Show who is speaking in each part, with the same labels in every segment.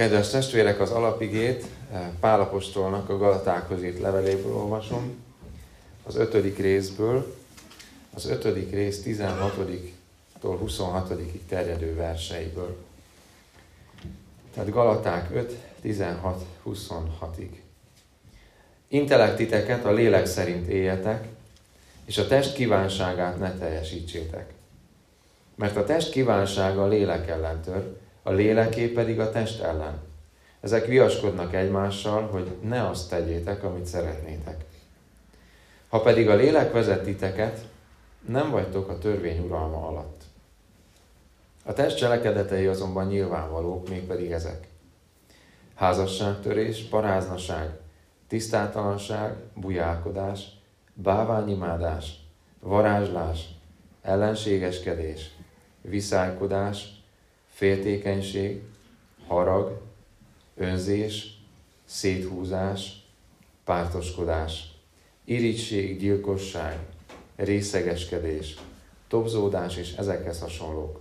Speaker 1: Kedves testvérek, az alapigét eh, Pálapostolnak a Galatákhoz írt leveléből olvasom, az ötödik részből, az ötödik rész 16-tól 26-ig terjedő verseiből. Tehát Galaták 5, 16, 26-ig. Intellektiteket a lélek szerint éljetek, és a test kívánságát ne teljesítsétek. Mert a test kívánsága a lélek ellen tör, a léleké pedig a test ellen. Ezek viaskodnak egymással, hogy ne azt tegyétek, amit szeretnétek. Ha pedig a lélek vezet titeket, nem vagytok a törvény uralma alatt. A test cselekedetei azonban nyilvánvalók, mégpedig ezek. Házasságtörés, paráznaság, tisztátalanság, bujálkodás, báványimádás, varázslás, ellenségeskedés, viszálykodás, féltékenység, harag, önzés, széthúzás, pártoskodás, irigység, gyilkosság, részegeskedés, tobzódás és ezekhez hasonlók.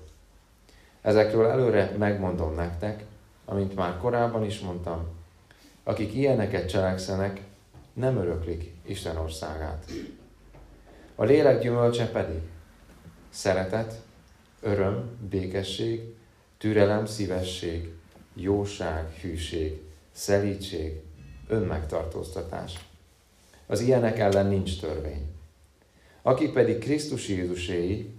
Speaker 1: Ezekről előre megmondom nektek, amint már korábban is mondtam, akik ilyeneket cselekszenek, nem öröklik Isten országát. A lélek gyümölcse pedig szeretet, öröm, békesség, türelem, szívesség, jóság, hűség, szelítség, önmegtartóztatás. Az ilyenek ellen nincs törvény. Aki pedig Krisztus Jézuséi,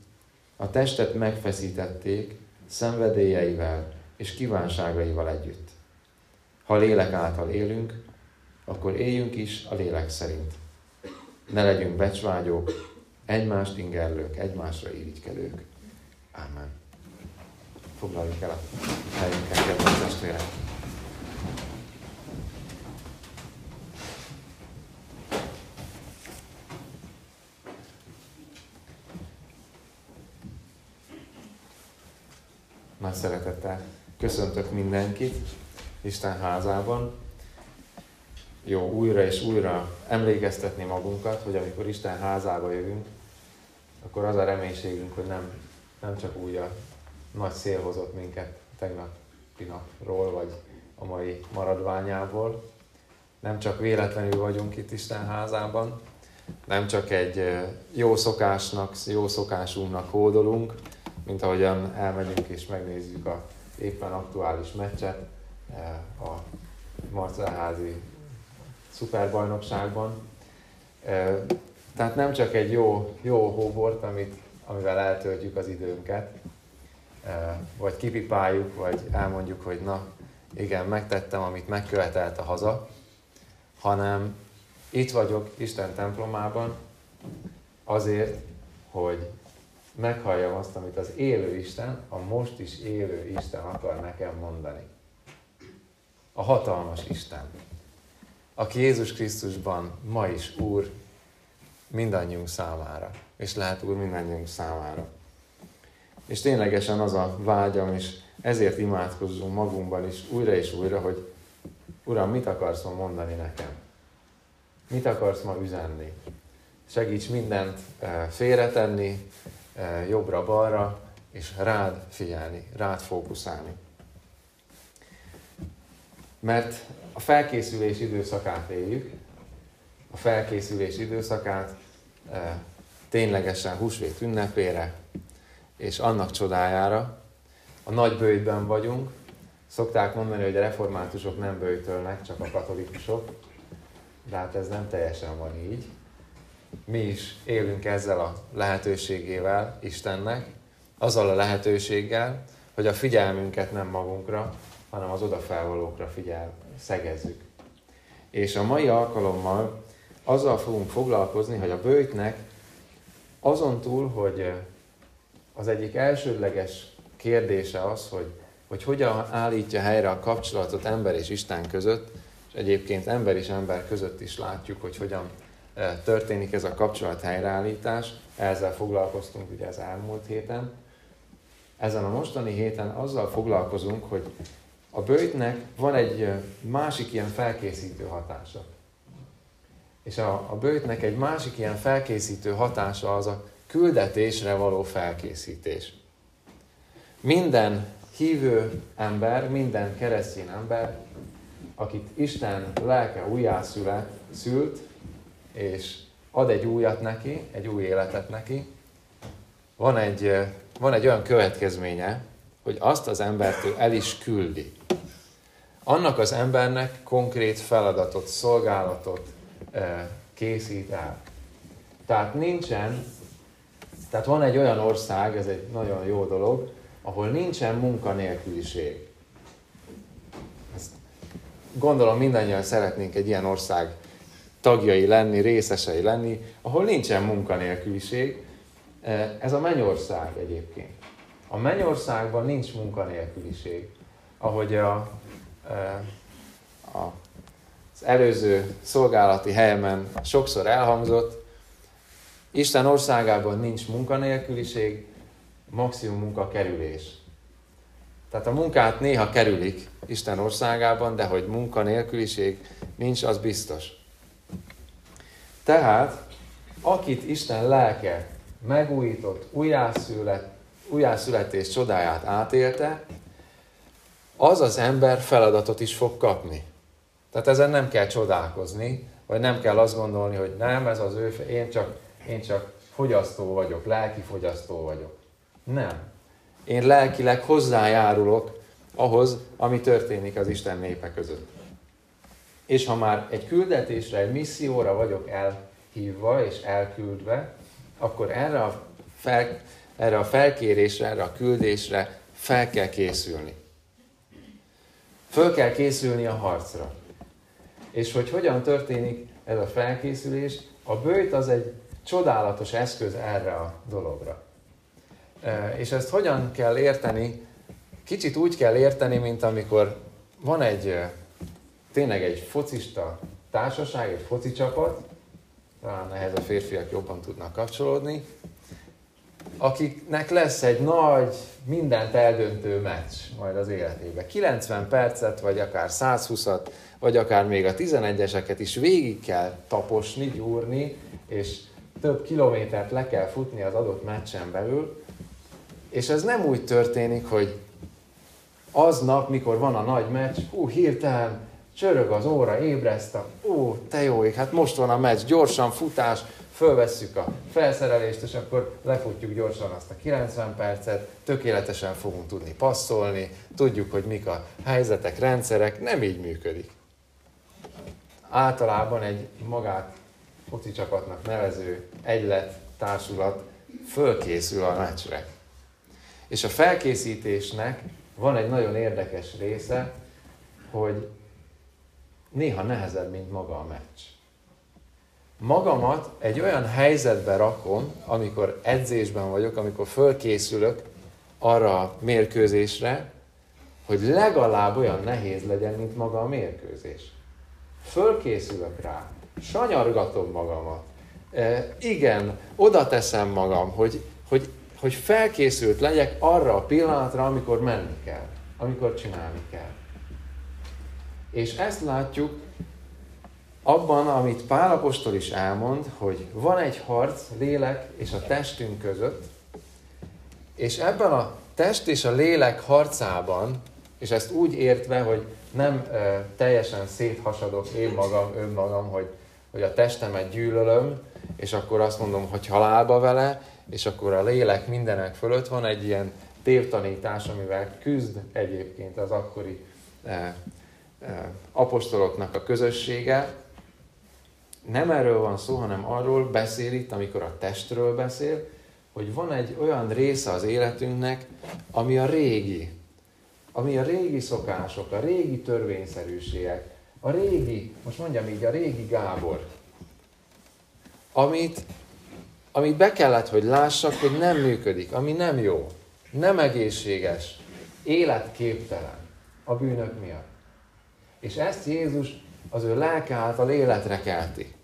Speaker 1: a testet megfeszítették szenvedélyeivel és kívánságaival együtt. Ha lélek által élünk, akkor éljünk is a lélek szerint. Ne legyünk becsvágyók, egymást ingerlők, egymásra irigykedők. Amen. Foglaljuk el a helyünket, kedves testvérek. Nagy szeretettel köszöntök mindenkit Isten házában. Jó újra és újra emlékeztetni magunkat, hogy amikor Isten házába jövünk, akkor az a reménységünk, hogy nem, nem csak úgy a nagy szél hozott minket tegnapi napról, vagy a mai maradványából. Nem csak véletlenül vagyunk itt Isten házában, nem csak egy jó szokásnak, jó szokásunknak hódolunk, mint ahogyan elmegyünk és megnézzük a éppen aktuális meccset a Marcelházi szuperbajnokságban. Tehát nem csak egy jó, jó hóbort, amit, amivel eltöltjük az időnket, vagy kipipáljuk, vagy elmondjuk, hogy na, igen, megtettem, amit megkövetelt a haza, hanem itt vagyok Isten templomában azért, hogy meghalljam azt, amit az élő Isten, a most is élő Isten akar nekem mondani. A hatalmas Isten, aki Jézus Krisztusban ma is Úr mindannyiunk számára, és lehet Úr mindannyiunk számára. És ténylegesen az a vágyam, és ezért imádkozzunk magunkban is újra és újra, hogy Uram, mit akarsz ma mondani nekem? Mit akarsz ma üzenni? Segíts mindent eh, félretenni, eh, jobbra-balra, és rád figyelni, rád fókuszálni. Mert a felkészülés időszakát éljük, a felkészülés időszakát e, ténylegesen húsvét ünnepére, és annak csodájára a nagy bőjtben vagyunk. Szokták mondani, hogy a reformátusok nem bőjtölnek, csak a katolikusok, de hát ez nem teljesen van így. Mi is élünk ezzel a lehetőségével Istennek, azzal a lehetőséggel, hogy a figyelmünket nem magunkra, hanem az odafelvalókra figyel, szegezzük. És a mai alkalommal azzal fogunk foglalkozni, hogy a bőjtnek azon túl, hogy az egyik elsődleges kérdése az, hogy, hogy hogyan állítja helyre a kapcsolatot ember és Isten között, és egyébként ember és ember között is látjuk, hogy hogyan történik ez a kapcsolat helyreállítás. Ezzel foglalkoztunk ugye az elmúlt héten. Ezen a mostani héten azzal foglalkozunk, hogy a bőjtnek van egy másik ilyen felkészítő hatása. És a, a bőjtnek egy másik ilyen felkészítő hatása az a küldetésre való felkészítés. Minden hívő ember, minden keresztény ember, akit Isten lelke újjászült, és ad egy újat neki, egy új életet neki, van egy, van egy olyan következménye, hogy azt az embert ő el is küldi. Annak az embernek konkrét feladatot, szolgálatot készít el. Tehát nincsen, tehát van egy olyan ország, ez egy nagyon jó dolog, ahol nincsen munkanélküliség. Ezt gondolom mindannyian szeretnénk egy ilyen ország tagjai lenni, részesei lenni, ahol nincsen munkanélküliség. Ez a mennyország egyébként. A mennyországban nincs munkanélküliség. Ahogy a, a, az előző szolgálati helyemen sokszor elhangzott, Isten országában nincs munkanélküliség, maximum munka kerülés. Tehát a munkát néha kerülik Isten országában, de hogy munkanélküliség nincs, az biztos. Tehát, akit Isten lelke megújított, újjászület, újjászületés csodáját átélte, az az ember feladatot is fog kapni. Tehát ezen nem kell csodálkozni, vagy nem kell azt gondolni, hogy nem, ez az ő, én csak, én csak fogyasztó vagyok, lelki fogyasztó vagyok. Nem. Én lelkileg hozzájárulok ahhoz, ami történik az Isten népe között. És ha már egy küldetésre, egy misszióra vagyok elhívva és elküldve, akkor erre a, fel, erre a felkérésre, erre a küldésre fel kell készülni. Föl kell készülni a harcra. És hogy hogyan történik ez a felkészülés, a bőjt az egy csodálatos eszköz erre a dologra. És ezt hogyan kell érteni? Kicsit úgy kell érteni, mint amikor van egy tényleg egy focista társaság, egy foci csapat, talán ehhez a férfiak jobban tudnak kapcsolódni, akiknek lesz egy nagy, mindent eldöntő meccs majd az életében. 90 percet, vagy akár 120-at, vagy akár még a 11-eseket is végig kell taposni, gyúrni, és több kilométert le kell futni az adott meccsen belül, és ez nem úgy történik, hogy aznap, mikor van a nagy meccs, hú, hirtelen csörög az óra, ébreszt a, ó, te jó ég, hát most van a meccs, gyorsan futás, fölvesszük a felszerelést, és akkor lefutjuk gyorsan azt a 90 percet, tökéletesen fogunk tudni passzolni, tudjuk, hogy mik a helyzetek, rendszerek, nem így működik. Általában egy magát foci csapatnak nevező egylet, társulat fölkészül a meccsre. És a felkészítésnek van egy nagyon érdekes része, hogy néha nehezebb, mint maga a meccs. Magamat egy olyan helyzetbe rakom, amikor edzésben vagyok, amikor fölkészülök arra a mérkőzésre, hogy legalább olyan nehéz legyen, mint maga a mérkőzés. Fölkészülök rá, sanyargatom magamat. E, igen, oda teszem magam, hogy, hogy, hogy felkészült legyek arra a pillanatra, amikor menni kell, amikor csinálni kell. És ezt látjuk abban, amit Pálapostól is elmond, hogy van egy harc lélek és a testünk között, és ebben a test és a lélek harcában, és ezt úgy értve, hogy nem e, teljesen széthasadok én magam, önmagam, hogy, hogy a testemet gyűlölöm, és akkor azt mondom, hogy halálba vele, és akkor a lélek mindenek fölött van egy ilyen tévtanítás, amivel küzd egyébként az akkori e, apostoloknak a közössége. Nem erről van szó, hanem arról beszél itt, amikor a testről beszél, hogy van egy olyan része az életünknek, ami a régi, ami a régi szokások, a régi törvényszerűségek, a régi, most mondjam így, a régi Gábor, amit, amit be kellett, hogy lássak, hogy nem működik, ami nem jó, nem egészséges, életképtelen a bűnök miatt. És ezt Jézus az ő lelke által életre kelti.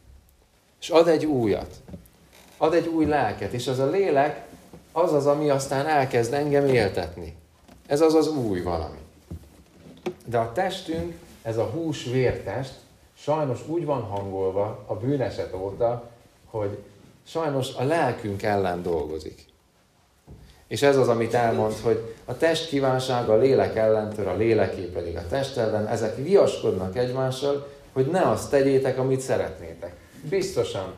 Speaker 1: És ad egy újat. Ad egy új lelket. És az a lélek az az, ami aztán elkezd engem éltetni. Ez az az új valami. De a testünk, ez a hús-vértest, sajnos úgy van hangolva a bűneset óta, hogy sajnos a lelkünk ellen dolgozik. És ez az, amit elmond, hogy a test kívánsága a lélek ellentől, a léleké pedig a test ellen, ezek viaskodnak egymással, hogy ne azt tegyétek, amit szeretnétek. Biztosan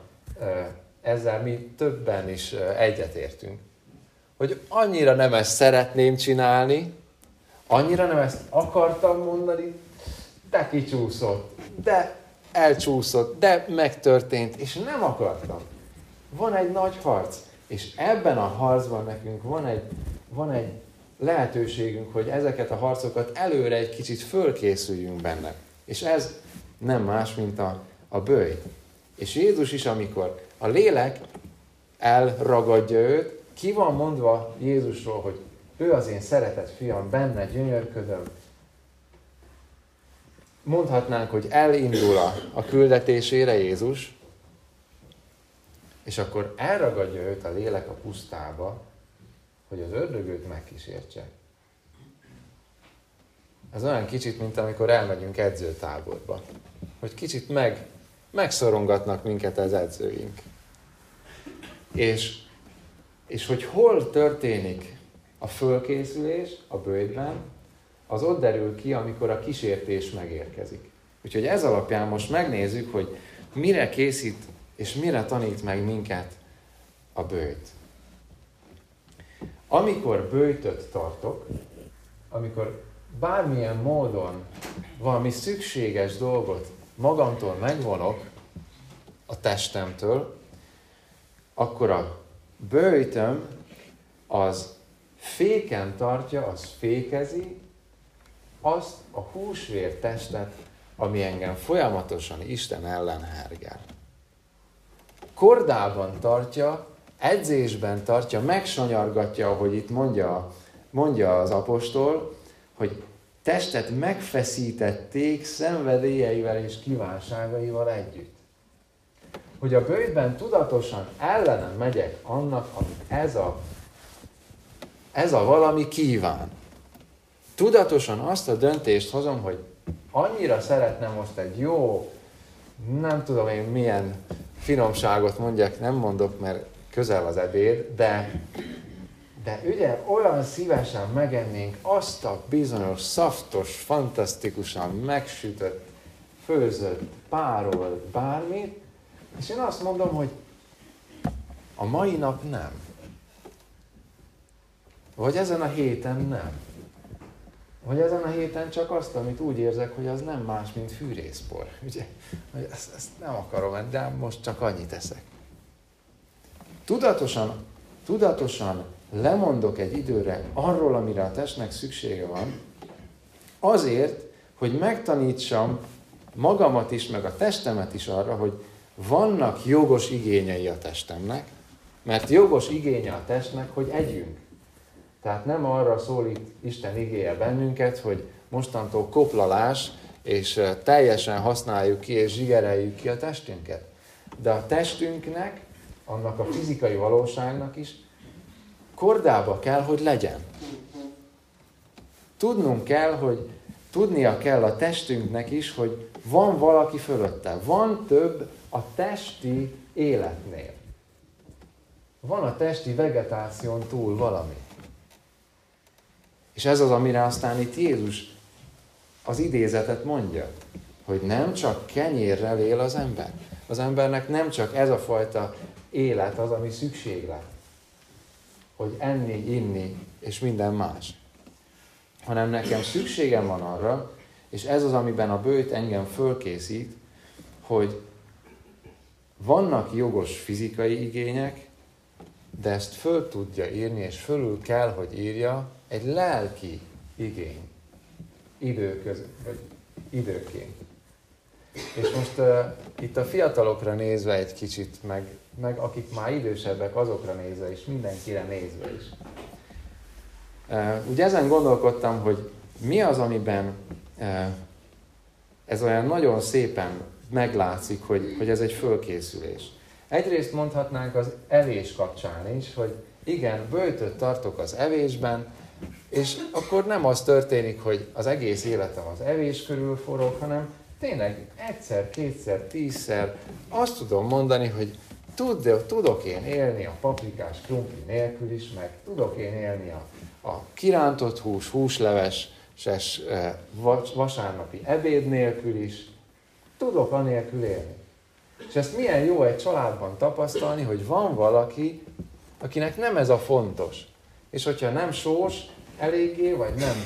Speaker 1: ezzel mi többen is egyetértünk. Hogy annyira nem ezt szeretném csinálni, annyira nem ezt akartam mondani, de kicsúszott, de elcsúszott, de megtörtént, és nem akartam. Van egy nagy harc, és ebben a harcban nekünk van egy, van egy lehetőségünk, hogy ezeket a harcokat előre egy kicsit fölkészüljünk benne. És ez nem más, mint a, a bőj. És Jézus is, amikor a lélek elragadja őt, ki van mondva Jézusról, hogy ő az én szeretett fiam, benne gyönyörködöm. Mondhatnánk, hogy elindul a, a küldetésére Jézus, és akkor elragadja őt a lélek a pusztába, hogy az ördögőt megkísértse. Ez olyan kicsit, mint amikor elmegyünk edzőtáborba. Hogy kicsit meg, megszorongatnak minket az edzőink. És, és hogy hol történik a fölkészülés a bőjtben, az ott derül ki, amikor a kísértés megérkezik. Úgyhogy ez alapján most megnézzük, hogy mire készít és mire tanít meg minket a bőjt. Amikor bőjtöt tartok, amikor bármilyen módon valami szükséges dolgot magamtól megvonok a testemtől, akkor a bőjtöm az féken tartja, az fékezi azt a húsvér testet, ami engem folyamatosan Isten ellen hergel. Kordában tartja, edzésben tartja, megsanyargatja, ahogy itt mondja, mondja az apostol, hogy testet megfeszítették szenvedélyeivel és kívánságaival együtt. Hogy a bőjtben tudatosan ellenem megyek annak, amit ez a, ez a valami kíván. Tudatosan azt a döntést hozom, hogy annyira szeretném most egy jó, nem tudom én milyen finomságot mondjak, nem mondok, mert közel az ebéd, de de ugye olyan szívesen megennénk azt a bizonyos szaftos, fantasztikusan megsütött, főzött, párolt bármit, és én azt mondom, hogy a mai nap nem. Vagy ezen a héten nem. Vagy ezen a héten csak azt, amit úgy érzek, hogy az nem más, mint fűrészpor. Ugye? Hogy ezt, ezt nem akarom, de most csak annyit eszek. Tudatosan, tudatosan lemondok egy időre arról, amire a testnek szüksége van, azért, hogy megtanítsam magamat is, meg a testemet is arra, hogy vannak jogos igényei a testemnek, mert jogos igénye a testnek, hogy együnk. Tehát nem arra szólít Isten igéje bennünket, hogy mostantól koplalás, és teljesen használjuk ki és zsigereljük ki a testünket. De a testünknek, annak a fizikai valóságnak is kordába kell, hogy legyen. Tudnunk kell, hogy tudnia kell a testünknek is, hogy van valaki fölötte, van több a testi életnél. Van a testi vegetáción túl valami. És ez az, amire aztán itt Jézus az idézetet mondja, hogy nem csak kenyérrel él az ember. Az embernek nem csak ez a fajta élet az, ami szükséglet, hogy enni, inni és minden más. Hanem nekem szükségem van arra, és ez az, amiben a bőjt engem fölkészít, hogy vannak jogos fizikai igények, de ezt föl tudja írni, és fölül kell, hogy írja egy lelki igény időköz, vagy időként. És most uh, itt a fiatalokra nézve egy kicsit, meg meg akik már idősebbek, azokra nézve is, mindenkire nézve is. Ugye ezen gondolkodtam, hogy mi az, amiben ez olyan nagyon szépen meglátszik, hogy, hogy ez egy fölkészülés. Egyrészt mondhatnánk az evés kapcsán is, hogy igen, bőjtöt tartok az evésben, és akkor nem az történik, hogy az egész életem az evés körül forog, hanem tényleg egyszer, kétszer, tízszer azt tudom mondani, hogy tud, tudok én élni a paprikás krumpli nélkül is, meg tudok én élni a, a kirántott hús, húsleves, ses, vasárnapi ebéd nélkül is, tudok anélkül élni. És ezt milyen jó egy családban tapasztalni, hogy van valaki, akinek nem ez a fontos. És hogyha nem sós eléggé, vagy nem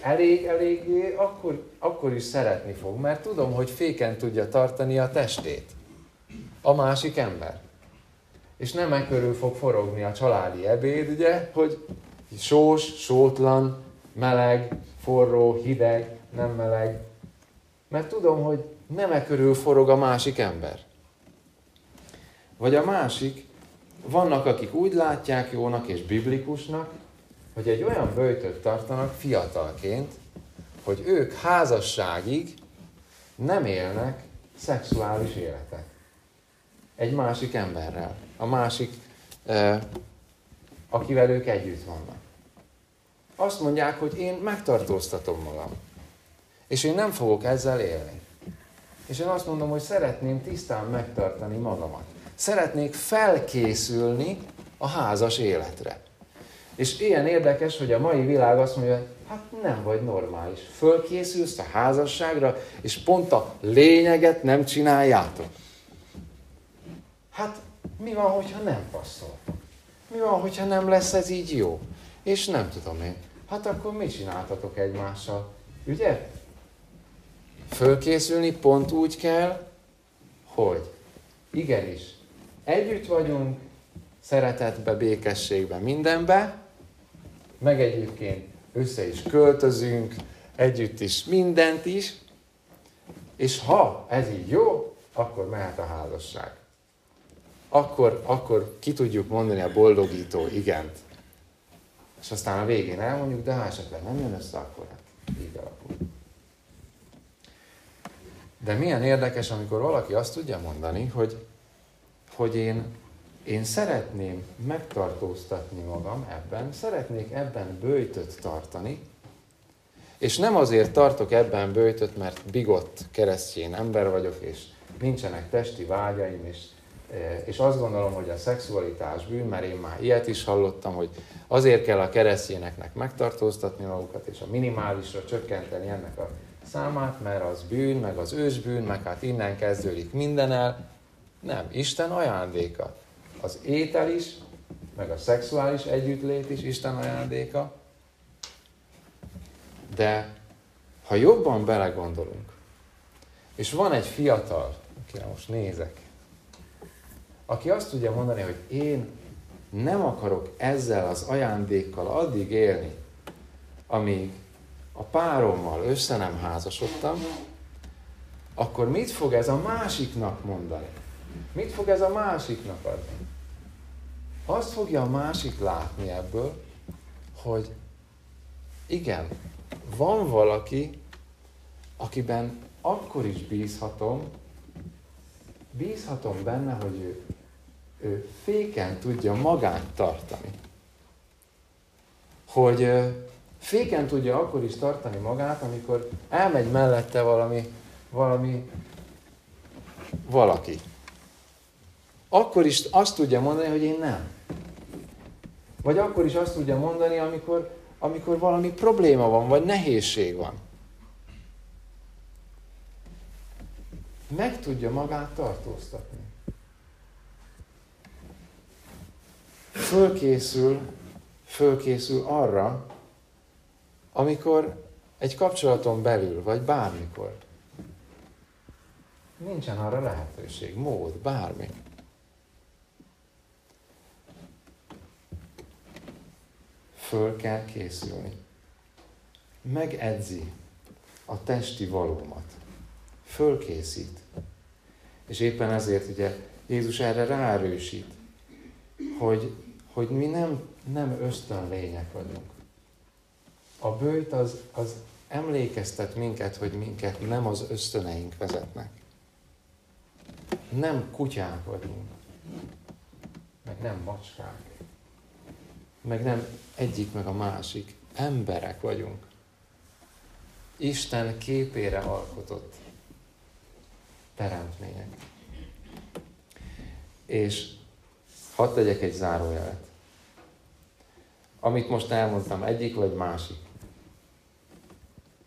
Speaker 1: elég eléggé, akkor, akkor is szeretni fog, mert tudom, hogy féken tudja tartani a testét. A másik ember. És nem e körül fog forogni a családi ebéd, ugye, hogy sós, sótlan, meleg, forró, hideg, nem meleg. Mert tudom, hogy nem e körül forog a másik ember. Vagy a másik, vannak, akik úgy látják jónak és biblikusnak, hogy egy olyan bőjtöt tartanak fiatalként, hogy ők házasságig nem élnek szexuális életet. Egy másik emberrel. A másik, akivel ők együtt vannak. Azt mondják, hogy én megtartóztatom magam. És én nem fogok ezzel élni. És én azt mondom, hogy szeretném tisztán megtartani magamat. Szeretnék felkészülni a házas életre. És ilyen érdekes, hogy a mai világ azt mondja, hogy hát nem vagy normális. Fölkészülsz a házasságra, és pont a lényeget nem csináljátok. Hát mi van, hogyha nem passzol? Mi van, hogyha nem lesz ez így jó? És nem tudom én. Hát akkor mit csináltatok egymással? Ugye? Fölkészülni pont úgy kell, hogy igenis, együtt vagyunk, szeretetbe, békességbe, mindenbe, meg egyébként össze is költözünk, együtt is, mindent is, és ha ez így jó, akkor mehet a házasság. Akkor, akkor ki tudjuk mondani a boldogító igent. És aztán a végén elmondjuk, de ha esetleg nem jön össze, akkor hát így alakul. De milyen érdekes, amikor valaki azt tudja mondani, hogy, hogy én én szeretném megtartóztatni magam ebben, szeretnék ebben bőjtöt tartani, és nem azért tartok ebben bőjtöt, mert bigott keresztjén ember vagyok, és nincsenek testi vágyaim, és, e, és azt gondolom, hogy a szexualitás bűn, mert én már ilyet is hallottam, hogy azért kell a keresztjéneknek megtartóztatni magukat, és a minimálisra csökkenteni ennek a számát, mert az bűn, meg az ősbűn, meg hát innen kezdődik minden el. Nem, Isten ajándéka az étel is, meg a szexuális együttlét is Isten ajándéka. De ha jobban belegondolunk, és van egy fiatal, akire most nézek, aki azt tudja mondani, hogy én nem akarok ezzel az ajándékkal addig élni, amíg a párommal össze nem házasodtam, akkor mit fog ez a másiknak mondani? Mit fog ez a másiknak adni? Azt fogja a másik látni ebből, hogy igen, van valaki, akiben akkor is bízhatom, bízhatom benne, hogy ő, ő féken tudja magát tartani. Hogy féken tudja akkor is tartani magát, amikor elmegy mellette valami, valami valaki. Akkor is azt tudja mondani, hogy én nem. Vagy akkor is azt tudja mondani, amikor, amikor valami probléma van, vagy nehézség van. Meg tudja magát tartóztatni. Fölkészül, fölkészül arra, amikor egy kapcsolaton belül, vagy bármikor. Nincsen arra lehetőség, mód, bármi. Föl kell készülni. Megedzi a testi valómat. Fölkészít. És éppen ezért ugye Jézus erre ráerősít, hogy, hogy mi nem, nem ösztönlények vagyunk. A bőjt az, az emlékeztet minket, hogy minket nem az ösztöneink vezetnek. Nem kutyák vagyunk, meg nem macskák meg nem egyik, meg a másik. Emberek vagyunk. Isten képére alkotott teremtmények. És Hadd tegyek egy zárójelet. Amit most elmondtam, egyik vagy másik.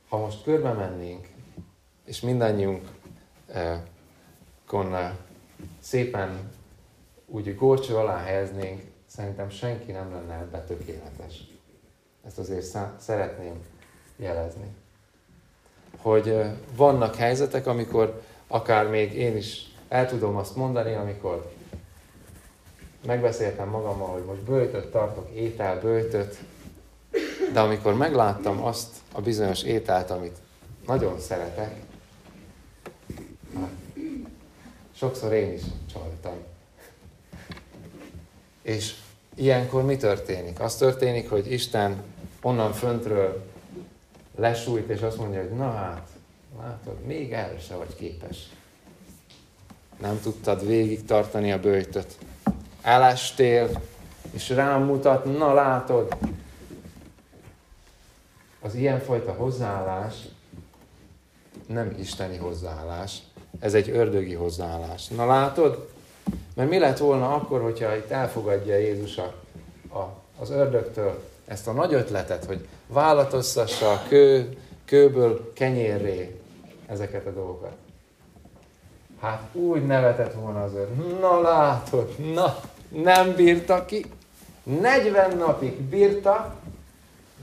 Speaker 1: Ha most körbe mennénk, és mindannyiunk eh, szépen úgy górcső alá helyeznénk, szerintem senki nem lenne ebbe tökéletes. Ezt azért szeretném jelezni. Hogy vannak helyzetek, amikor akár még én is el tudom azt mondani, amikor megbeszéltem magammal, hogy most bőjtöt tartok, étel, bőjtöt, de amikor megláttam azt a bizonyos ételt, amit nagyon szeretek, sokszor én is csaltam. És ilyenkor mi történik? Az történik, hogy Isten onnan föntről lesújt, és azt mondja, hogy na hát, látod, még erre se vagy képes. Nem tudtad végig tartani a bőjtöt. Elestél, és rám mutat, na látod. Az ilyenfajta hozzáállás nem isteni hozzáállás, ez egy ördögi hozzáállás. Na látod? Mert mi lett volna akkor, hogyha itt elfogadja Jézus a, a, az ördögtől ezt a nagy ötletet, hogy vállatoztassa a kő, kőből kenyérré ezeket a dolgokat. Hát úgy nevetett volna az őr. Na látod, na, nem bírta ki. 40 napig bírta,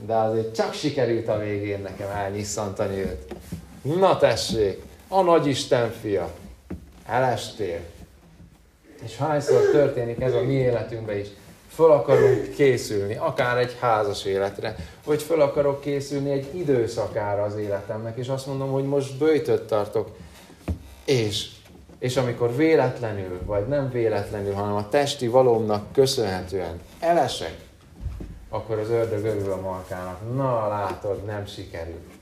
Speaker 1: de azért csak sikerült a végén nekem elnyisszantani őt. Na tessék, a nagy Isten fia, elestél. És hányszor történik ez a mi életünkben is, föl akarunk készülni, akár egy házas életre, vagy föl akarok készülni egy időszakára az életemnek, és azt mondom, hogy most bőjtöt tartok, és, és amikor véletlenül, vagy nem véletlenül, hanem a testi valómnak köszönhetően elesek, akkor az ördög örül a markának. Na, látod, nem sikerült.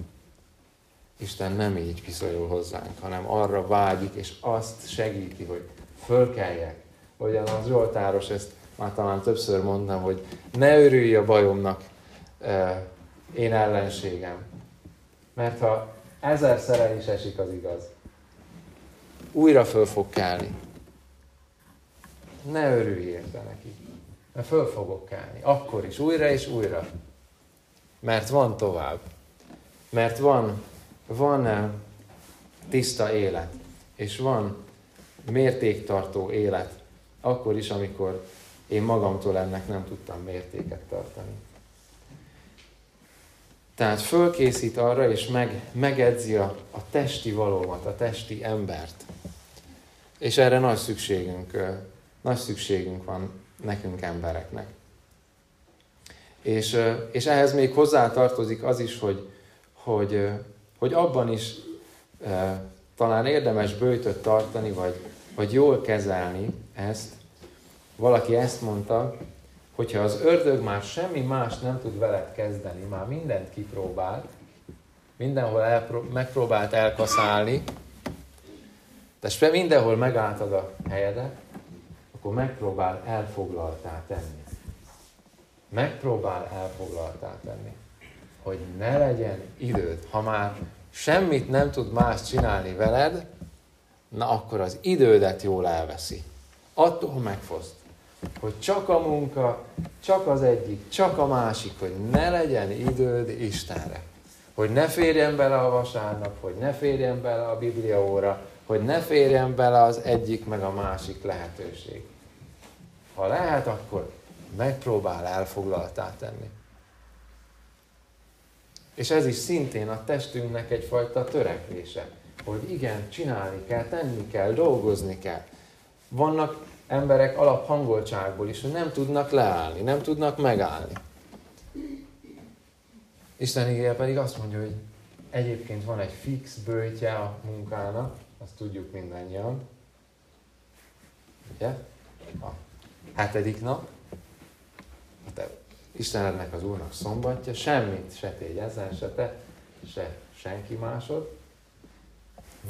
Speaker 1: Isten nem így viszonyul hozzánk, hanem arra vágyik, és azt segíti, hogy fölkeljek. Hogyan az Zsoltáros ezt már talán többször mondtam, hogy ne örülj a bajomnak, e, én ellenségem. Mert ha ezerszer is esik, az igaz. Újra föl fog kelni. Ne örülj érte neki. Mert föl fogok kelni. Akkor is, újra és újra. Mert van tovább. Mert van van tiszta élet, és van mértéktartó élet, akkor is, amikor én magamtól ennek nem tudtam mértéket tartani. Tehát fölkészít arra, és meg, megedzi a, a testi valómat, a testi embert. És erre nagy szükségünk, nagy szükségünk van nekünk embereknek. És, és ehhez még hozzá tartozik az is, hogy, hogy hogy abban is talán érdemes bőjtöt tartani, vagy, vagy jól kezelni ezt. Valaki ezt mondta, hogyha az ördög már semmi más nem tud veled kezdeni, már mindent kipróbált, mindenhol elpró- megpróbált elkaszálni, de mindenhol megálltad a helyedet, akkor megpróbál elfoglaltá tenni. Megpróbál elfoglaltá tenni hogy ne legyen időd. Ha már semmit nem tud más csinálni veled, na akkor az idődet jól elveszi. Attól megfoszt, hogy csak a munka, csak az egyik, csak a másik, hogy ne legyen időd Istenre. Hogy ne férjen bele a vasárnap, hogy ne férjen bele a Biblia óra, hogy ne férjen bele az egyik meg a másik lehetőség. Ha lehet, akkor megpróbál elfoglaltá tenni. És ez is szintén a testünknek egyfajta törekvése, hogy igen, csinálni kell, tenni kell, dolgozni kell. Vannak emberek alaphangoltságból is, hogy nem tudnak leállni, nem tudnak megállni. Isten igéje pedig azt mondja, hogy egyébként van egy fix bőtje a munkának, azt tudjuk mindannyian. Ugye? A hetedik nap, a te Istenednek az Úrnak szombatja, semmit se tégy ezen, se te, se senki másod.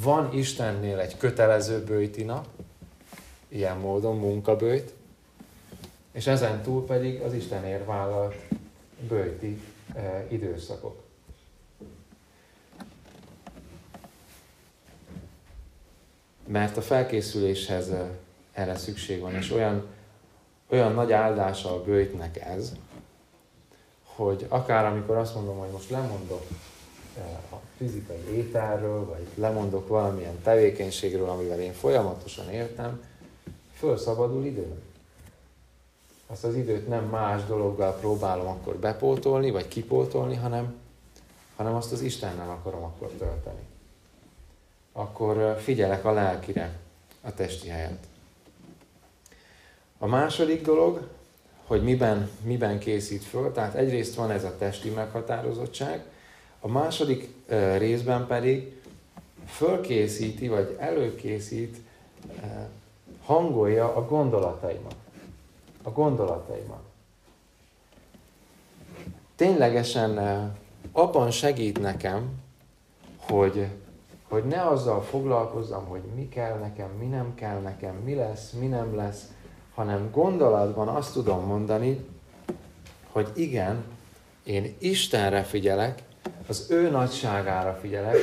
Speaker 1: Van Istennél egy kötelező bőjti nap, ilyen módon munkabőjt, és ezen túl pedig az Istenért vállalt bőjti e, időszakok. Mert a felkészüléshez e, erre szükség van, és olyan olyan nagy áldása a bőjtnek ez, hogy akár amikor azt mondom, hogy most lemondok eh, a fizikai ételről, vagy lemondok valamilyen tevékenységről, amivel én folyamatosan értem, fölszabadul idő. Azt az időt nem más dologgal próbálom akkor bepótolni, vagy kipótolni, hanem, hanem azt az Istennel akarom akkor tölteni. Akkor figyelek a lelkire, a testi helyet. A második dolog, hogy miben, miben készít föl, tehát egyrészt van ez a testi meghatározottság, a második részben pedig fölkészíti, vagy előkészít, hangolja a gondolataimat. A gondolataimat. Ténylegesen abban segít nekem, hogy, hogy ne azzal foglalkozzam, hogy mi kell nekem, mi nem kell nekem, mi lesz, mi nem lesz, hanem gondolatban azt tudom mondani, hogy igen, én Istenre figyelek, az ő nagyságára figyelek,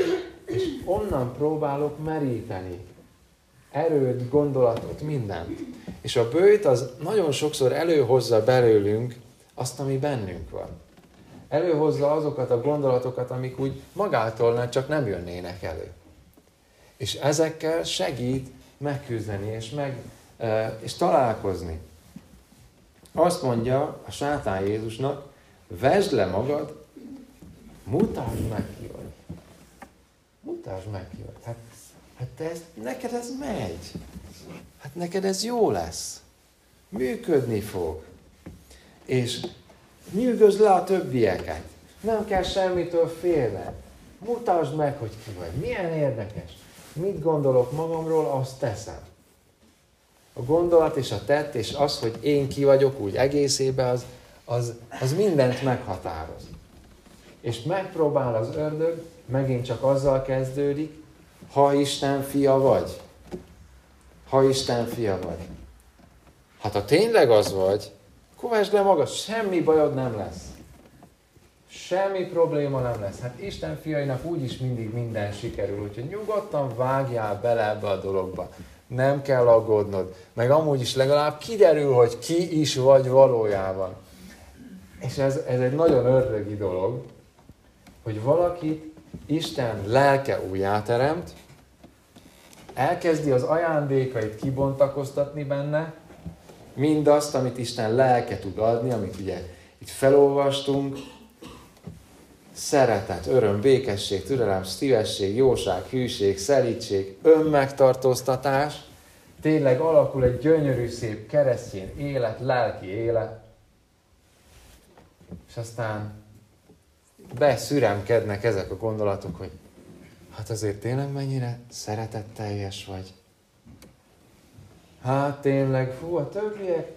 Speaker 1: és onnan próbálok meríteni erőt, gondolatot, mindent. És a bőjt az nagyon sokszor előhozza belőlünk azt, ami bennünk van. Előhozza azokat a gondolatokat, amik úgy magától csak nem jönnének elő. És ezekkel segít megküzdeni és meg, és találkozni. Azt mondja a sátán Jézusnak, vesd le magad, mutasd meg ki vagy. Mutasd meg ki vagy. Hát, hát te ez, neked ez megy. Hát neked ez jó lesz. Működni fog. És nyűgözd le a többieket. Nem kell semmitől félned. Mutasd meg, hogy ki vagy. Milyen érdekes. Mit gondolok magamról, azt teszem a gondolat és a tett, és az, hogy én ki vagyok úgy egészében, az, az, az mindent meghatároz. És megpróbál az ördög, megint csak azzal kezdődik, ha Isten fia vagy. Ha Isten fia vagy. Hát ha tényleg az vagy, kovásd le magad, semmi bajod nem lesz. Semmi probléma nem lesz. Hát Isten fiainak úgyis mindig minden sikerül, úgyhogy nyugodtan vágjál bele ebbe a dologba nem kell aggódnod. Meg amúgy is legalább kiderül, hogy ki is vagy valójában. És ez, ez egy nagyon ördögi dolog, hogy valakit Isten lelke újjáteremt, elkezdi az ajándékait kibontakoztatni benne, mindazt, amit Isten lelke tud adni, amit ugye itt felolvastunk, szeretet, öröm, békesség, türelem, szívesség, jóság, hűség, szelítség, önmegtartóztatás, tényleg alakul egy gyönyörű, szép keresztény élet, lelki élet, és aztán beszüremkednek ezek a gondolatok, hogy hát azért tényleg mennyire szeretetteljes vagy. Hát tényleg, fú, a többiek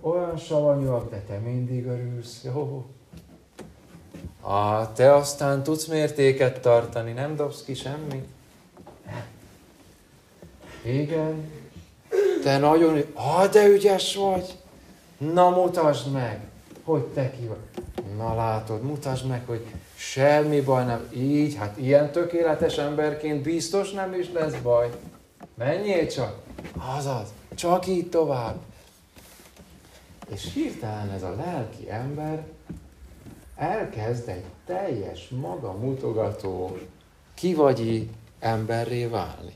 Speaker 1: olyan savanyúak, de te mindig örülsz, jó? Ah, te aztán tudsz mértéket tartani, nem dobsz ki semmit? Igen. Te nagyon, ah, de ügyes vagy. Na, mutasd meg, hogy te ki vagy. Na látod, mutasd meg, hogy semmi baj nem. Így, hát ilyen tökéletes emberként biztos nem is lesz baj. Menjél csak. Azaz, csak így tovább. És hirtelen ez a lelki ember elkezd egy teljes, maga mutogató, kivagyi emberré válni.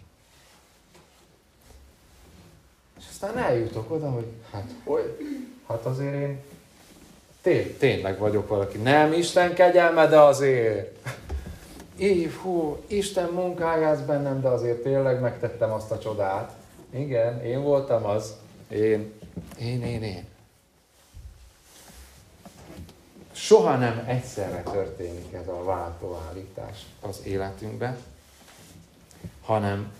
Speaker 1: És aztán eljutok oda, hogy hát hogy, hát azért én té- tényleg vagyok valaki. Nem Isten kegyelme, de azért. Év, hú, Isten munkájász bennem, de azért tényleg megtettem azt a csodát. Igen, én voltam az. Én, én, én, én soha nem egyszerre történik ez a váltóállítás az életünkben, hanem,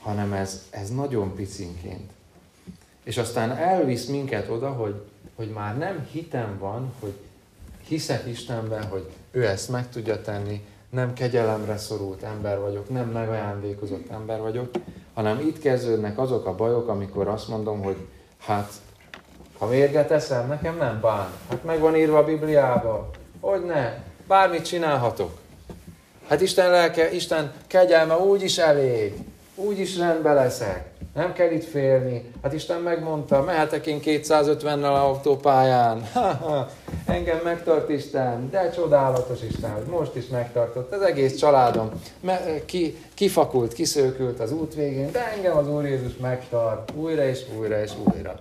Speaker 1: hanem ez, ez nagyon picinként. És aztán elvisz minket oda, hogy, hogy már nem hitem van, hogy hiszek Istenben, hogy ő ezt meg tudja tenni, nem kegyelemre szorult ember vagyok, nem megajándékozott ember vagyok, hanem itt kezdődnek azok a bajok, amikor azt mondom, hogy hát ha mérget eszem, nekem nem bán. Hát meg van írva a Bibliába. Hogy ne? Bármit csinálhatok. Hát Isten lelke, Isten kegyelme úgy is elég. Úgyis rendbe leszek, nem kell itt félni. Hát Isten megmondta, mehetek én 250-nel autópályán. Engem megtart Isten, de csodálatos Isten, hogy most is megtartott. Az egész családom ki, kifakult, kiszőkült az út végén, de engem az Úr Jézus megtart újra és újra és újra.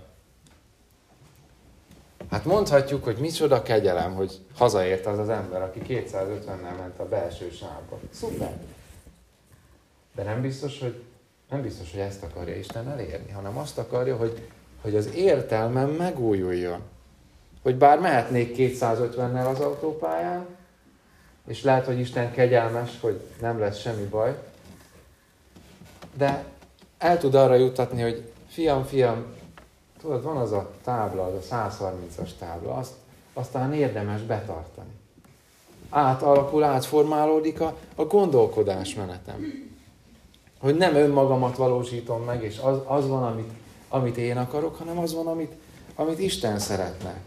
Speaker 1: Hát mondhatjuk, hogy micsoda kegyelem, hogy hazaért az az ember, aki 250-nel ment a belső sávba. Szuper! De nem biztos, hogy, nem biztos, hogy ezt akarja Isten elérni, hanem azt akarja, hogy, hogy az értelmem megújuljon. Hogy bár mehetnék 250-nel az autópályán, és lehet, hogy Isten kegyelmes, hogy nem lesz semmi baj, de el tud arra jutatni, hogy fiam, fiam, tudod, van az a tábla, az a 130-as tábla, azt, azt talán érdemes betartani. Átalakul, átformálódik a, a gondolkodásmenetem hogy nem önmagamat valósítom meg, és az, az van, amit, amit én akarok, hanem az van, amit, amit Isten szeretne.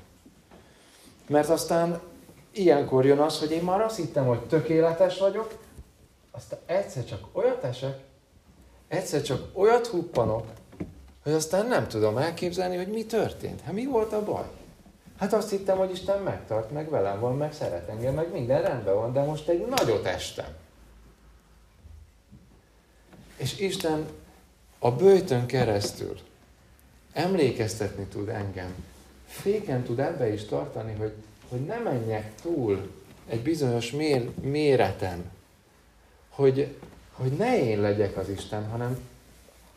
Speaker 1: Mert aztán ilyenkor jön az, hogy én már azt hittem, hogy tökéletes vagyok, aztán egyszer csak olyat esek, egyszer csak olyat huppanok, hogy aztán nem tudom elképzelni, hogy mi történt. Hát mi volt a baj? Hát azt hittem, hogy Isten megtart, meg velem van, meg szeret engem, meg minden rendben van, de most egy nagyot estem. És Isten a bőjtön keresztül emlékeztetni tud engem, féken tud ebbe is tartani, hogy, hogy ne menjek túl egy bizonyos mér, méreten, hogy, hogy ne én legyek az Isten, hanem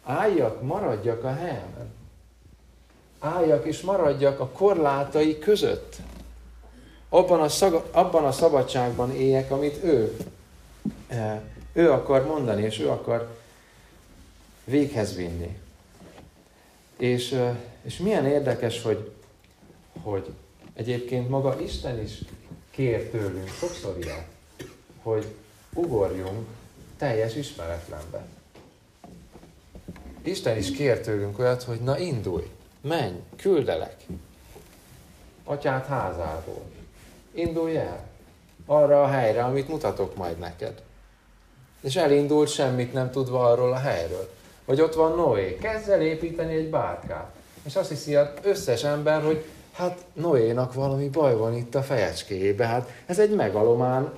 Speaker 1: álljak, maradjak a helyemen. Álljak és maradjak a korlátai között. Abban a, szaga, abban a szabadságban éljek, amit ő, eh, ő akar mondani, és ő akar véghez vinni. És, és milyen érdekes, hogy, hogy egyébként maga Isten is kér tőlünk sokszor ilyet, hogy ugorjunk teljes ismeretlenbe. Isten is kér tőlünk olyat, hogy na indulj, menj, küldelek. Atyát házából. Indulj el arra a helyre, amit mutatok majd neked. És elindult semmit nem tudva arról a helyről. Vagy ott van Noé, kezd el építeni egy bárkát. És azt hiszi az összes ember, hogy hát Noénak valami baj van itt a fejecskéjébe, hát ez egy megalomán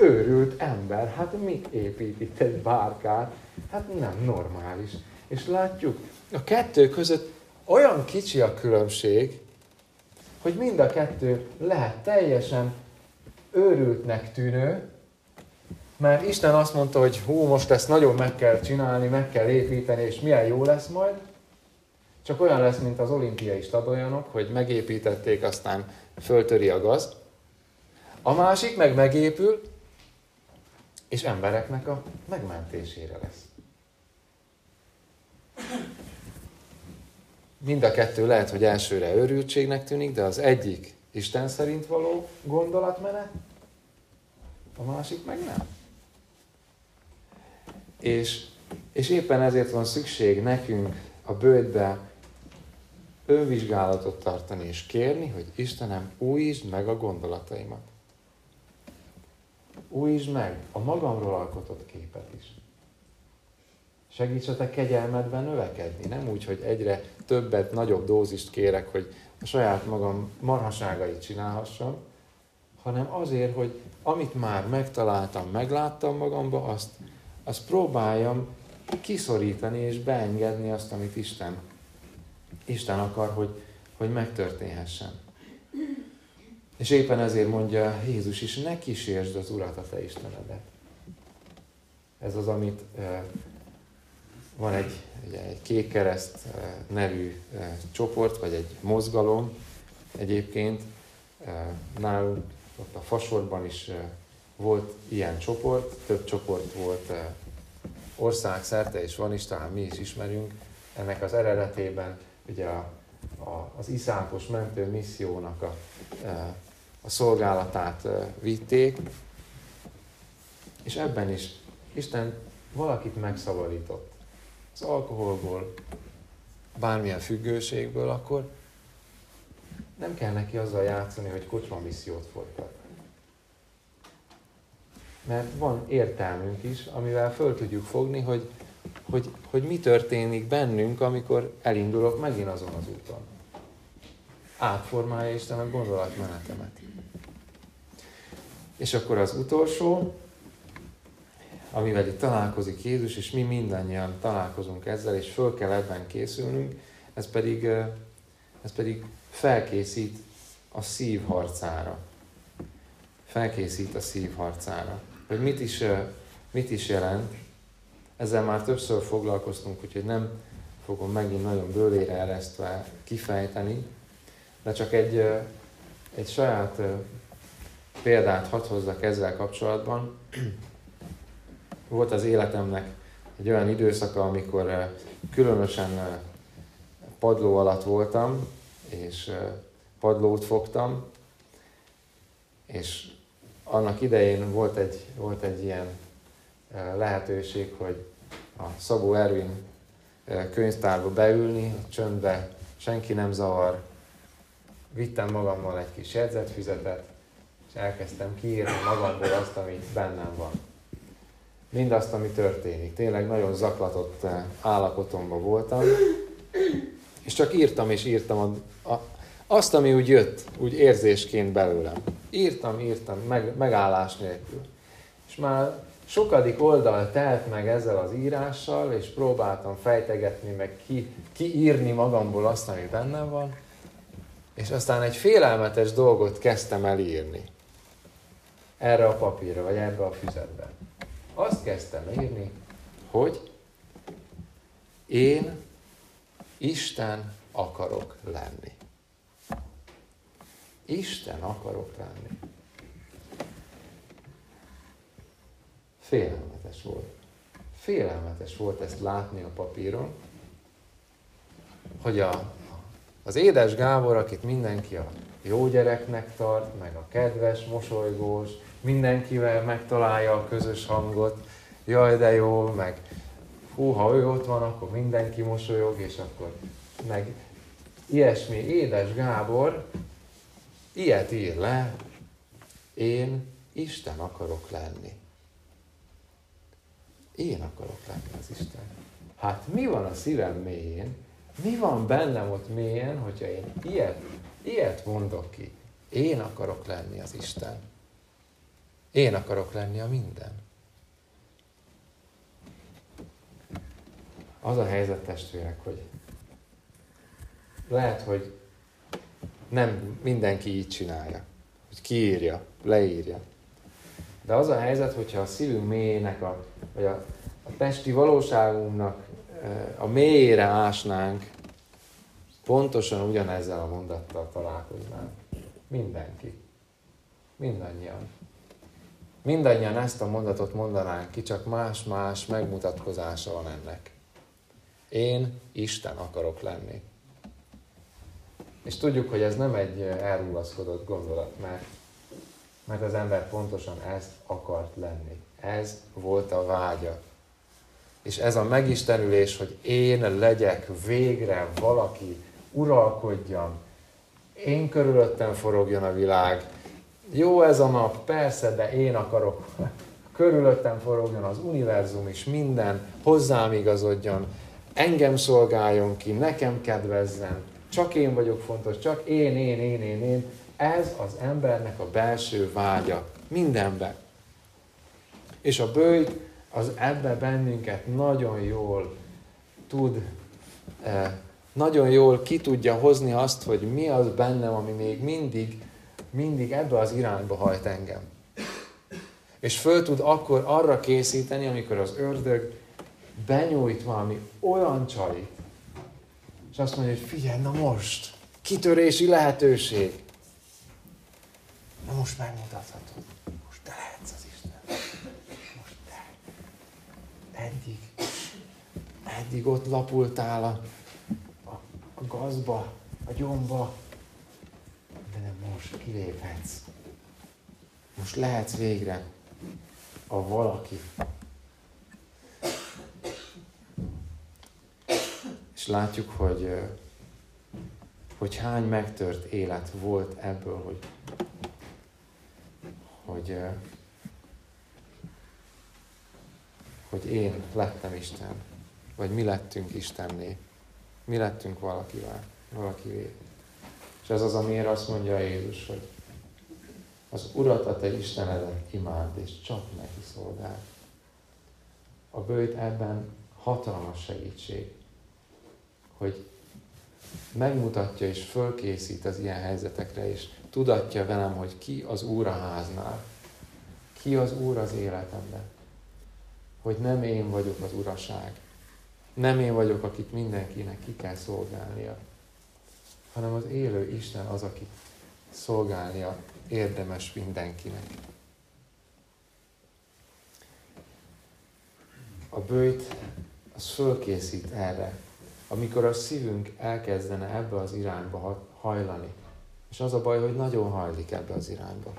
Speaker 1: őrült ember, hát mit épít itt egy bárkát? Hát nem normális. És látjuk, a kettő között olyan kicsi a különbség, hogy mind a kettő lehet teljesen őrültnek tűnő, mert Isten azt mondta, hogy hú, most ezt nagyon meg kell csinálni, meg kell építeni, és milyen jó lesz majd. Csak olyan lesz, mint az olimpiai stadionok, hogy megépítették, aztán föltöri a gaz. A másik meg megépül, és embereknek a megmentésére lesz. Mind a kettő lehet, hogy elsőre őrültségnek tűnik, de az egyik Isten szerint való gondolatmenet, a másik meg nem. És, és éppen ezért van szükség nekünk a bőtbe önvizsgálatot tartani és kérni, hogy Istenem, újítsd meg a gondolataimat. Újítsd meg a magamról alkotott képet is. Segíts a te kegyelmedben növekedni, nem úgy, hogy egyre többet, nagyobb dózist kérek, hogy a saját magam marhaságait csinálhassam, hanem azért, hogy amit már megtaláltam, megláttam magamba, azt azt próbáljam kiszorítani és beengedni azt, amit Isten, Isten akar, hogy, hogy megtörténhessen. És éppen ezért mondja Jézus is, ne kísérsd az Urat, a te Istenedet. Ez az, amit van egy, ugye, egy kék kereszt nevű csoport, vagy egy mozgalom egyébként. nálunk ott a fasorban is volt ilyen csoport, több csoport volt eh, országszerte, és van is, talán mi is ismerünk. Ennek az eredetében ugye a, a, az iszánkos mentő missziónak a, eh, a szolgálatát eh, vitték, és ebben is Isten valakit megszabadított. Az alkoholból, bármilyen függőségből, akkor nem kell neki azzal játszani, hogy kocsma missziót folytat mert van értelmünk is, amivel föl tudjuk fogni, hogy hogy, hogy mi történik bennünk, amikor elindulok megint azon az úton. Átformálja Isten a gondolatmenetemet. És akkor az utolsó, amivel itt találkozik Jézus, és mi mindannyian találkozunk ezzel, és föl kell ebben készülnünk, ez pedig, ez pedig felkészít a szív harcára. Felkészít a szív harcára. Hogy mit is, mit is jelent, ezzel már többször foglalkoztunk, úgyhogy nem fogom megint nagyon bőlére eresztve kifejteni, de csak egy, egy saját példát hadd hozzak ezzel kapcsolatban. Volt az életemnek egy olyan időszaka, amikor különösen padló alatt voltam, és padlót fogtam, és annak idején volt egy, volt egy ilyen lehetőség, hogy a Szabó Ervin könyvtárba beülni, csöndbe, senki nem zavar. Vittem magammal egy kis jegyzetfüzetet, és elkezdtem kiírni magamból azt, ami bennem van. Mindazt, ami történik. Tényleg nagyon zaklatott állapotomban voltam, és csak írtam és írtam a, a, azt, ami úgy jött, úgy érzésként belőlem. Írtam, írtam, meg, megállás nélkül. És már sokadik oldal telt meg ezzel az írással, és próbáltam fejtegetni, meg ki, kiírni magamból azt, ami bennem van, és aztán egy félelmetes dolgot kezdtem el írni. Erre a papírra, vagy ebbe a füzetbe. Azt kezdtem írni, hogy én Isten akarok lenni. Isten akarok lenni. Félelmetes volt. Félelmetes volt ezt látni a papíron, hogy a, az édes Gábor, akit mindenki a jó gyereknek tart, meg a kedves, mosolygós, mindenkivel megtalálja a közös hangot, jaj de jó, meg hú, ha ő ott van, akkor mindenki mosolyog, és akkor meg ilyesmi. Édes Gábor ilyet ír le, én Isten akarok lenni. Én akarok lenni az Isten. Hát mi van a szívem mélyén? Mi van bennem ott mélyen, hogyha én ilyet, ilyet mondok ki? Én akarok lenni az Isten. Én akarok lenni a minden. Az a helyzet, testvérek, hogy lehet, hogy nem mindenki így csinálja, hogy kiírja, leírja. De az a helyzet, hogyha a szívünk mélyének, a, vagy a, a testi valóságunknak a mélyére ásnánk, pontosan ugyanezzel a mondattal találkoznánk. Mindenki. Mindannyian. Mindannyian ezt a mondatot mondanánk ki, csak más-más megmutatkozása van ennek. Én Isten akarok lenni. És tudjuk, hogy ez nem egy elrugaszkodott gondolat, mert, mert az ember pontosan ezt akart lenni. Ez volt a vágya. És ez a megistenülés, hogy én legyek végre valaki, uralkodjam, én körülöttem forogjon a világ. Jó ez a nap, persze, de én akarok, körülöttem forogjon az univerzum is, minden hozzám igazodjon, engem szolgáljon ki, nekem kedvezzen, csak én vagyok fontos, csak én, én, én, én, én. Ez az embernek a belső vágya. Mindenben. És a bőjt az ebbe bennünket nagyon jól tud, eh, nagyon jól ki tudja hozni azt, hogy mi az bennem, ami még mindig, mindig ebbe az irányba hajt engem. És föl tud akkor arra készíteni, amikor az ördög benyújt valami olyan csalit, és azt mondja, hogy figyelj, na most, kitörési lehetőség. Na most megmutathatod. Most te lehetsz az Isten. Most te. Eddig, eddig ott lapultál a, a, a gazba, a gyomba, de nem most kiléphetsz. Most lehetsz végre a valaki, Látjuk, hogy, hogy hány megtört élet volt ebből, hogy, hogy, hogy én lettem Isten. vagy mi lettünk Istenné. Mi lettünk valakivel, valakivé. És ez az, amiért azt mondja Jézus, hogy az Urat, a te Istenedet imád, és csak neki szolgál. A bőjt ebben hatalmas segítség, hogy megmutatja és fölkészít az ilyen helyzetekre, és tudatja velem, hogy ki az Úr a háznál, ki az Úr az életemben. Hogy nem én vagyok az uraság, nem én vagyok, akit mindenkinek ki kell szolgálnia, hanem az élő Isten az, aki szolgálnia érdemes mindenkinek. A bőjt az fölkészít erre, amikor a szívünk elkezdene ebbe az irányba hajlani. És az a baj, hogy nagyon hajlik ebbe az irányba.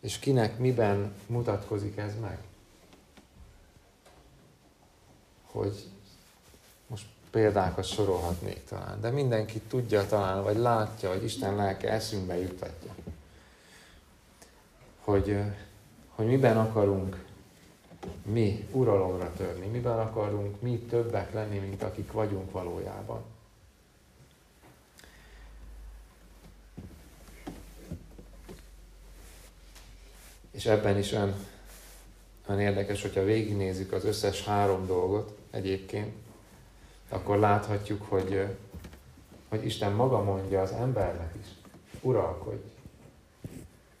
Speaker 1: És kinek miben mutatkozik ez meg? Hogy most példákat sorolhatnék talán, de mindenki tudja talán, vagy látja, hogy Isten lelke eszünkbe jutatja. Hogy, hogy miben akarunk mi uralomra törni, miben akarunk mi többek lenni, mint akik vagyunk valójában. És ebben is olyan, olyan érdekes, hogyha végignézzük az összes három dolgot egyébként, akkor láthatjuk, hogy, hogy Isten maga mondja az embernek is, uralkodj.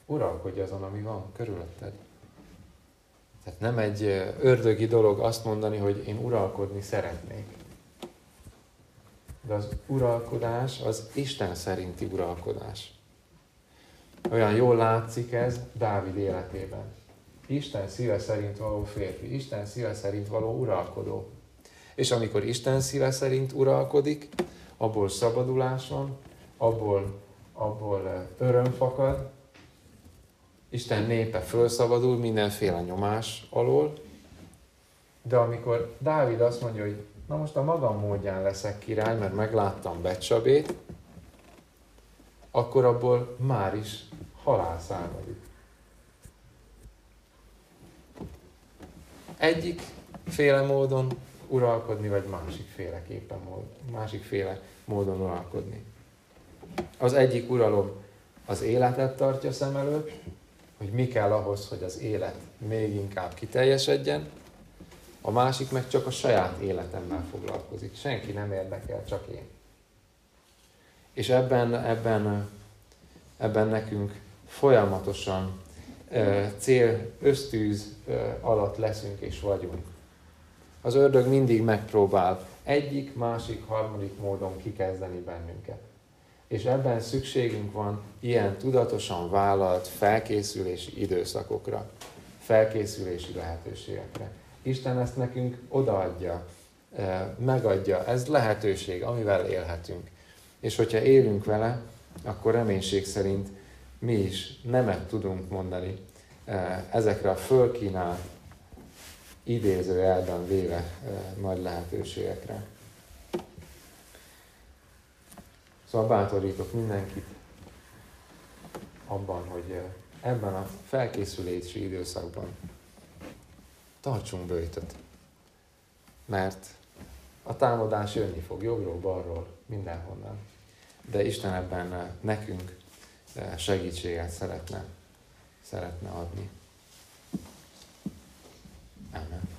Speaker 1: Uralkodj azon, ami van körülötted. Tehát nem egy ördögi dolog azt mondani, hogy én uralkodni szeretnék. De az uralkodás az Isten szerinti uralkodás. Olyan jól látszik ez Dávid életében. Isten szíve szerint való férfi, Isten szíve szerint való uralkodó. És amikor Isten szíve szerint uralkodik, abból szabadulás van, abból, abból öröm fakad, Isten népe felszabadul mindenféle nyomás alól, de amikor Dávid azt mondja, hogy na most a magam módján leszek király, mert megláttam Becsabét, akkor abból már is halál származik. Egyik féle módon uralkodni, vagy másik féleképpen mód, másik féle módon uralkodni. Az egyik uralom az életet tartja szem előtt, hogy mi kell ahhoz, hogy az élet még inkább kiteljesedjen, a másik meg csak a saját életemmel foglalkozik. Senki nem érdekel, csak én. És ebben, ebben, ebben nekünk folyamatosan cél, ösztűz alatt leszünk és vagyunk. Az ördög mindig megpróbál egyik, másik, harmadik módon kikezdeni bennünket. És ebben szükségünk van ilyen tudatosan vállalt felkészülési időszakokra, felkészülési lehetőségekre. Isten ezt nekünk odaadja, megadja, ez lehetőség, amivel élhetünk. És hogyha élünk vele, akkor reménység szerint mi is nemet tudunk mondani ezekre a fölkínált, idéző elben véve nagy lehetőségekre. Szóval bátorítok mindenkit abban, hogy ebben a felkészülési időszakban tartsunk bőjtöt. Mert a támadás jönni fog jobbról, balról, mindenhonnan. De Isten ebben nekünk segítséget szeretne, szeretne adni. Amen.